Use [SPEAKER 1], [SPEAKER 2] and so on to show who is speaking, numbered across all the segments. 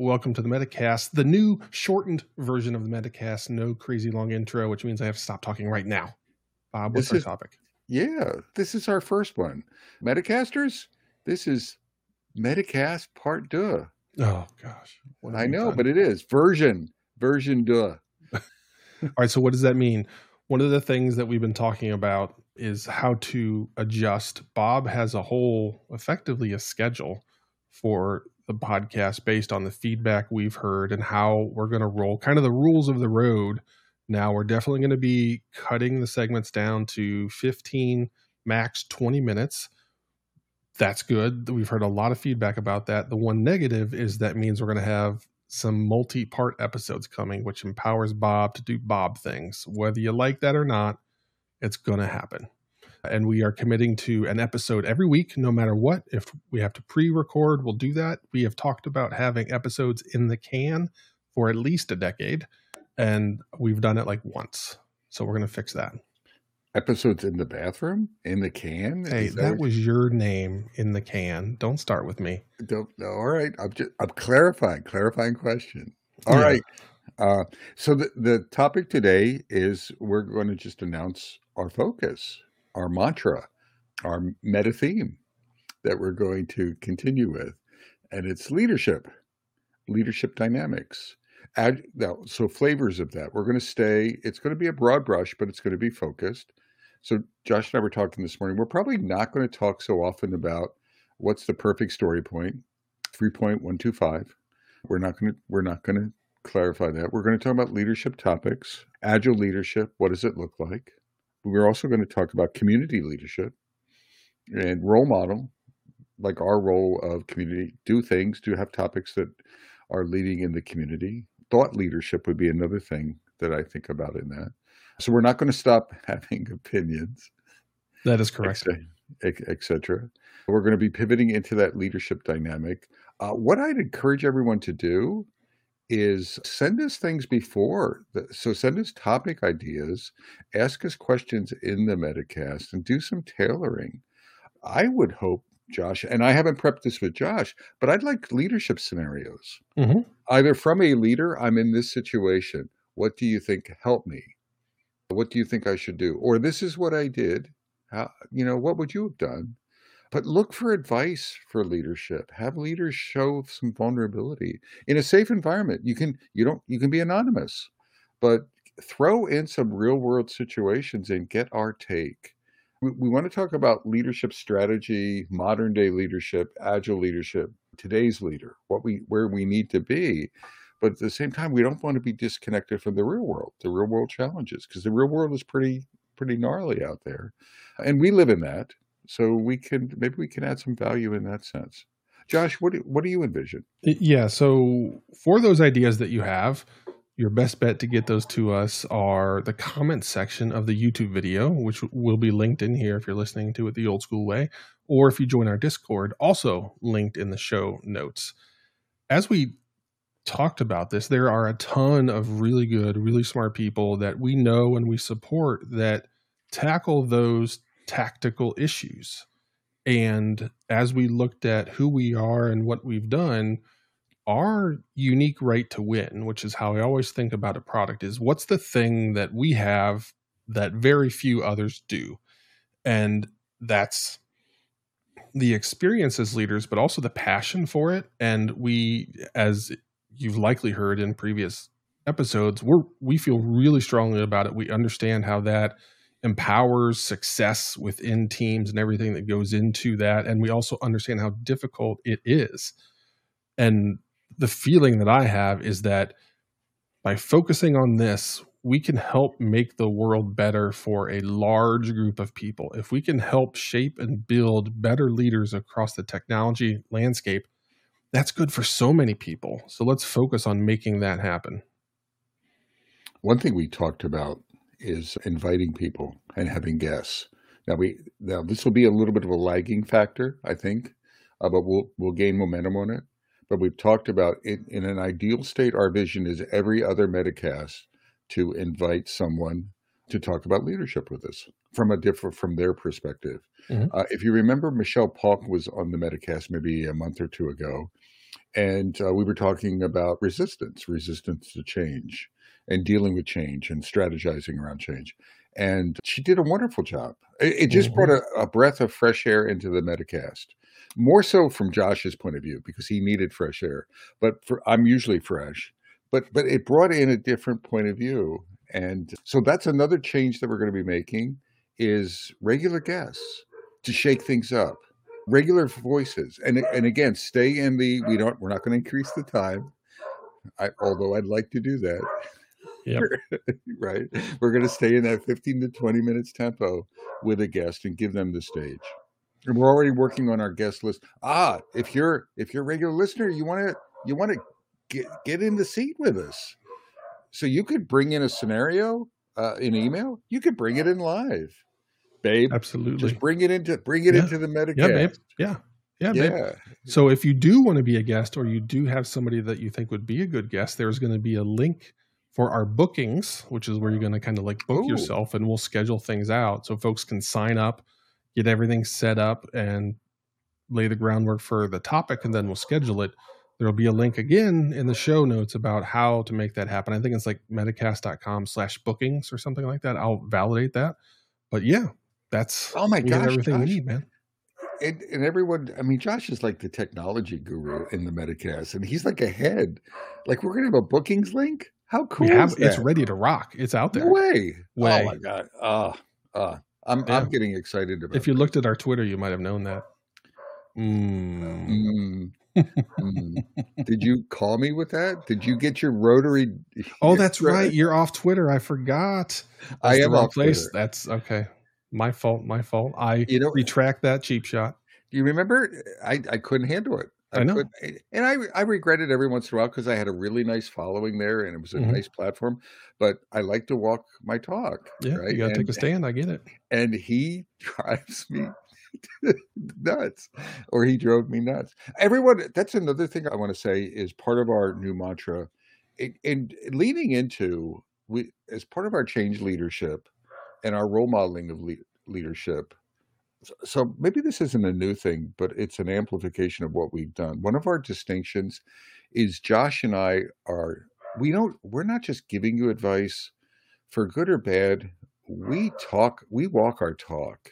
[SPEAKER 1] Welcome to the Metacast, the new shortened version of the Metacast. No crazy long intro, which means I have to stop talking right now. Bob, what's
[SPEAKER 2] This
[SPEAKER 1] our
[SPEAKER 2] is
[SPEAKER 1] topic?
[SPEAKER 2] yeah, this is our first one. Metacasters, this is Metacast Part Deux.
[SPEAKER 1] Oh gosh,
[SPEAKER 2] I know,
[SPEAKER 1] done?
[SPEAKER 2] but it is version version deux.
[SPEAKER 1] All right, so what does that mean? One of the things that we've been talking about is how to adjust. Bob has a whole, effectively, a schedule for the podcast based on the feedback we've heard and how we're going to roll, kind of the rules of the road. Now, we're definitely going to be cutting the segments down to 15, max 20 minutes. That's good. We've heard a lot of feedback about that. The one negative is that means we're going to have some multi part episodes coming, which empowers Bob to do Bob things. Whether you like that or not, it's going to happen. And we are committing to an episode every week, no matter what. If we have to pre record, we'll do that. We have talked about having episodes in the can for at least a decade, and we've done it like once. So we're going to fix that.
[SPEAKER 2] Episodes in the bathroom, in the can.
[SPEAKER 1] Hey,
[SPEAKER 2] Is
[SPEAKER 1] that
[SPEAKER 2] what-
[SPEAKER 1] was your name in the can. Don't start with me.
[SPEAKER 2] don't no, all right. I'm just I'm clarifying, clarifying question. All
[SPEAKER 1] Yeah.
[SPEAKER 2] right. Uh, so the the topic today is we're going to just announce our focus, our mantra, our meta theme that we're going to continue with, and it's leadership, leadership dynamics. Add so flavors of that. We're going to stay. It's going to be a broad brush, but it's going to be focused. So Josh and I were talking this morning. We're probably not going to talk so often about what's the perfect story point 3.125 we're not going to we're not going to clarify that we're going to talk about leadership topics agile leadership what does it look like we're also going to talk about community leadership and role model like our role of community do things do have topics that are leading in the community thought leadership would be another thing that i think about in that so we're not going to stop having opinions
[SPEAKER 1] That is correct.
[SPEAKER 2] etc. We're going to be pivoting into that leadership dynamic. Uh, what I'd encourage everyone to do is send us things before. The, so send us topic ideas, ask us questions in the Metacast, and do some tailoring. I would hope, Josh, and I haven't prepped this with Josh, but I'd like leadership scenarios.
[SPEAKER 1] Mhm.
[SPEAKER 2] Either from a leader, I'm in this situation. What do you think? Help me. What do you think I should do? Or this is what I did. How, you know, what would you have done? But look for advice for leadership. Have leaders show some vulnerability in a safe environment. You can you don't you can be anonymous, but throw in some real world situations and get our take. We, want to talk about leadership strategy, modern day leadership, agile leadership, today's leader, what we where we need to be. But at the same time, we don't want to be disconnected from the real world, the real world challenges, because the real world is pretty pretty gnarly out there, and we live in that. So we can maybe we can add some value in that sense. Josh, what do, what do you envision?
[SPEAKER 1] Yeah. So for those ideas that you have, your best bet to get those to us are the comment section of the YouTube video, which will be linked in here if you're listening to it the old school way, or if you join our Discord, also linked in the show notes. As we talked about this, there are a ton of really good, really smart people that we know and we support that tackle those tactical issues. And as we looked at who we are and what we've done, our unique right to win, which is how I always think about a product, is what's the thing that we have that very few others do? And that's the experience as leaders, but also the passion for it. And we, as you've likely heard in previous episodes, we're we feel really strongly about it. We understand how that empowers success within teams and everything that goes into that. And we also understand how difficult it is. And the feeling that I have is that by focusing on this, we can help make the world better for a large group of people. If we can help shape and build better leaders across the technology landscape, that's good for so many people. So let's focus on making that happen.
[SPEAKER 2] One thing we talked about is inviting people and having guests. Now we now this will be a little bit of a lagging factor, I think, uh, but we'll we'll gain momentum on it. But we've talked about it in an ideal state. Our vision is every other Metacast to invite someone to talk about leadership with us from a different from their perspective.
[SPEAKER 1] Mhm.
[SPEAKER 2] Uh, if you remember, Michelle Polk was on the Metacast maybe a month or two ago, and uh, we were talking about resistance, resistance to change, and dealing with change and strategizing around change. And she did a wonderful job. It, it just mm-hmm. brought a, a breath of fresh air into the Metacast more so from Josh's point of view because he needed fresh air. But for I'm usually fresh, but but it brought in a different point of view, and so that's another change that we're going to be making is regular guests to shake things up, regular voices, and and again stay in the we don't we're not going to increase the time, I, although I'd like to do that. Right. We're going to stay in that 15 to 20 minutes tempo with a guest and give them the stage. And we're already working on our guest list. Ah, if you're if you're a regular listener, you want to you want to get get in the seat with us. So you could bring in a scenario uh, in email. You could bring it in live, babe.
[SPEAKER 1] Absolutely.
[SPEAKER 2] Just bring it into bring it yeah. into the Metacast.
[SPEAKER 1] Yeah, babe. Yeah. Yeah, yeah. Babe. So if you do want to be a guest or you do have somebody that you think would be a good guest, there's going to be a link for our bookings, which is where you're going to kind of like book Ooh. yourself and we'll schedule things out. So folks can sign up get everything set up and lay the groundwork for the topic and then we'll schedule it. There'll be a link again in the show notes about how to make that happen. I think it's like metacast.com slash bookings or something like that. I'll validate that. But yeah that's
[SPEAKER 2] oh my gosh
[SPEAKER 1] everything
[SPEAKER 2] gosh.
[SPEAKER 1] we need man.
[SPEAKER 2] And, and, everyone i mean josh is like the technology guru in the metacast and he's like ahead. Like we're gonna have a bookings link how cool have,
[SPEAKER 1] it's ready to rock it's out there
[SPEAKER 2] no way way oh my god uh uh I'm yeah. I'm getting excited about.
[SPEAKER 1] If you looked at our Twitter, you might have known that. Mm.
[SPEAKER 2] Mm. mm. Did you call me with that? Did you get your rotary?
[SPEAKER 1] Oh, that's right. You're off Twitter. I forgot.
[SPEAKER 2] That's I am off place.
[SPEAKER 1] Twitter. That's okay. My fault. My fault. I you know retract that cheap shot.
[SPEAKER 2] Do you remember? I I couldn't handle it.
[SPEAKER 1] I, know,
[SPEAKER 2] and I I regret it every once in a while because I had a really nice following there, and it was a mm-hmm. nice platform. But I like to walk my talk.
[SPEAKER 1] Yeah, right? you got to take a stand. I get it.
[SPEAKER 2] And he drives me nuts, or he drove me nuts. Everyone, that's another thing I want to say is part of our new mantra, and leaning into we as part of our change leadership and our role modeling of le- leadership so maybe this isn't a new thing, but it's an amplification of what we've done. One of our distinctions is Josh and I are we don't we're not just giving you advice for good or bad. We talk, we walk our talk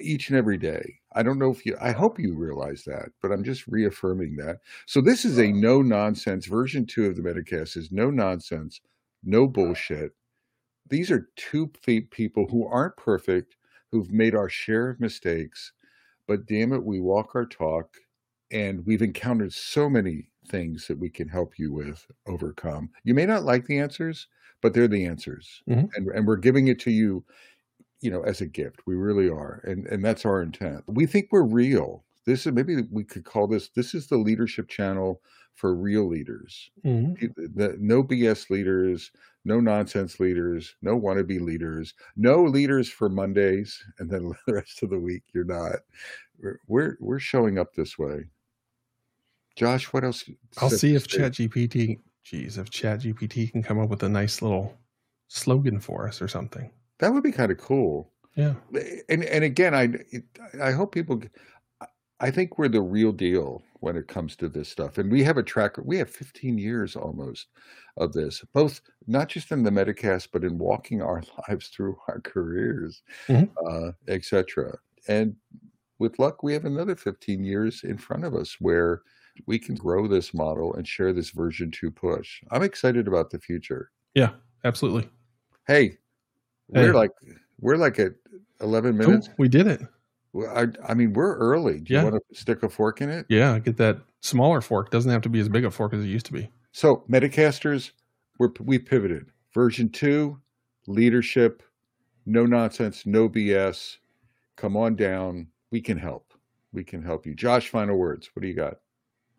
[SPEAKER 2] each and every day. I don't know if you I hope you realize that, but I'm just reaffirming that. So this is a no nonsense version 2 of the Metacast is no nonsense, no bullshit. These are two people who aren't perfect who've made our share of mistakes, but damn it, we walk our talk and we've encountered so many things that we can help you with overcome. You may not like the answers, but they're the answers. Mm-hmm. And, and we're giving it to you, you know, as a gift. We really are. And and that's our intent. We think we're real. This is maybe we could call this this is the leadership channel for real leaders. Mm-hmm. The, no BS leaders, no nonsense leaders, no wannabe leaders, no leaders for Mondays, and then the rest of the week you're not. We're we're, we're showing up this way. Josh, what else?
[SPEAKER 1] I'll see if ChatGPT, geez, if ChatGPT can come up with a nice little slogan for us or something.
[SPEAKER 2] That would be kind of cool.
[SPEAKER 1] Yeah.
[SPEAKER 2] Eh, and and again, I I hope people. I think we're the real deal when it comes to this stuff. And we have a track, we have 15 years almost of this, both not just in the Metacast, but in walking our lives through our careers, mm-hmm. uh, etc. And with luck, we have another 15 years in front of us where we can grow this model and share this version two push. I'm excited about the future.
[SPEAKER 1] Yeah, absolutely.
[SPEAKER 2] Hey, we're like we're like at 11 minutes.
[SPEAKER 1] Oh, we did it.
[SPEAKER 2] I, I mean, we're early. Do you yeah. want to stick a fork in it?
[SPEAKER 1] Yeah, get that smaller fork. Doesn't have to be as big a fork as it used to be.
[SPEAKER 2] So, Metacasters, we're, we pivoted. Version two, leadership, no nonsense, no BS. Come on down. We can help. We can help you. Josh, final words. What do you got?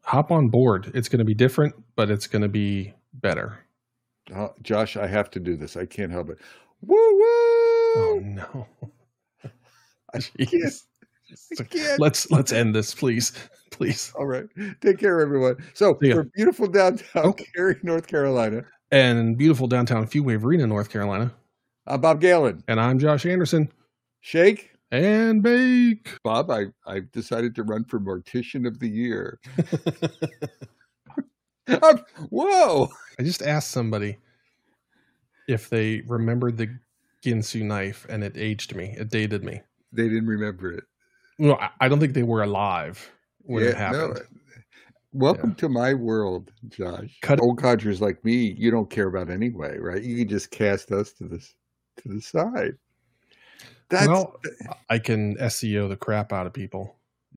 [SPEAKER 1] Hop on board. It's going to be different, but it's going to be better.
[SPEAKER 2] Uh, Josh, I have to do this. I can't help it. Woo woo!
[SPEAKER 1] Oh no. I can't. I can't. Let's let's end this, please, please.
[SPEAKER 2] All right. Take care, everyone. So yeah. we're beautiful downtown okay. Cary, North Carolina,
[SPEAKER 1] and beautiful downtown Fuquay-Varina, North Carolina.
[SPEAKER 2] I'm Bob Galen,
[SPEAKER 1] and I'm Josh Anderson.
[SPEAKER 2] Shake
[SPEAKER 1] and bake.
[SPEAKER 2] Bob, I, I've decided to run for Mortician of the Year. I'm- whoa!
[SPEAKER 1] I just asked somebody if they remembered the Ginsu knife, and it aged me. It dated me.
[SPEAKER 2] They didn't remember it.
[SPEAKER 1] No, I- don't think they were alive when it happened.
[SPEAKER 2] Welcome to my world, Josh.
[SPEAKER 1] Cut-
[SPEAKER 2] Old codgers like me, you don't care about anyway, right? You can just cast us to this to the side. That's
[SPEAKER 1] well, I can SEO the crap out of people.